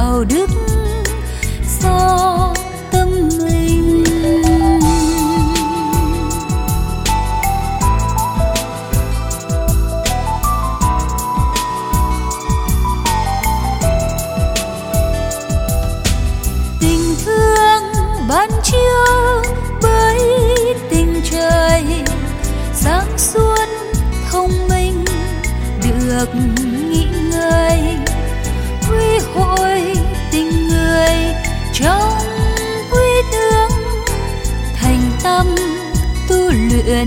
đạo đức do luyện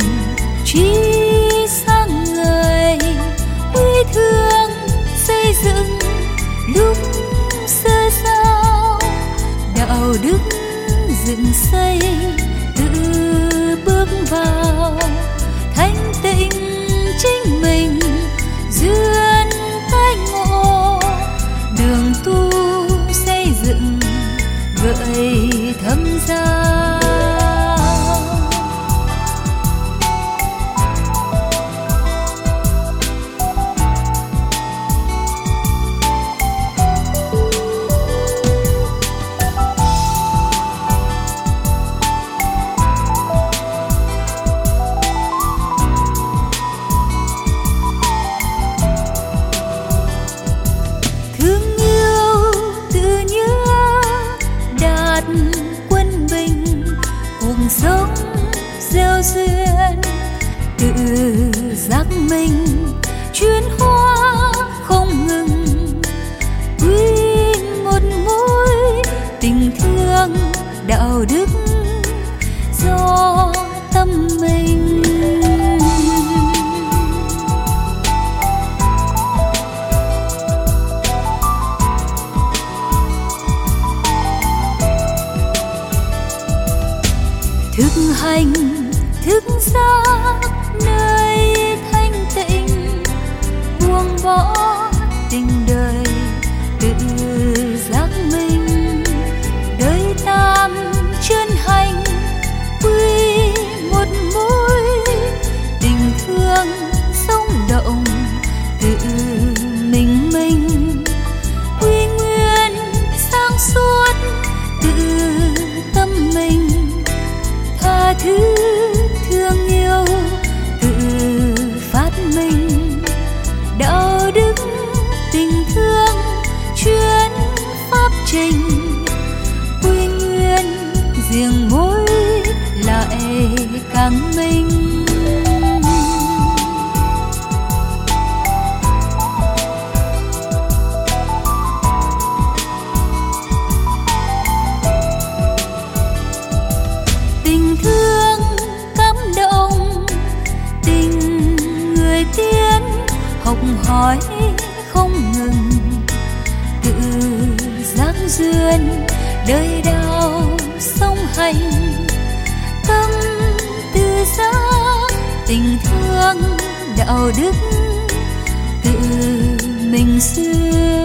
trí sang người quy thương xây dựng lúc sơ sao đạo đức dựng xây, tự bước vào thánh giác mình. Chuyên hoa không ngừng quy một mối tình thương đạo đức do tâm mình. Thực hành, thức giác nơi 风。Pháp quy nguyên riêng mối lại càng minh tình thương cảm động, tình người tiên học hỏi không ngừng duyên, đời đau song hành. Tâm từ giác tình thương đạo đức, tự mình xưa.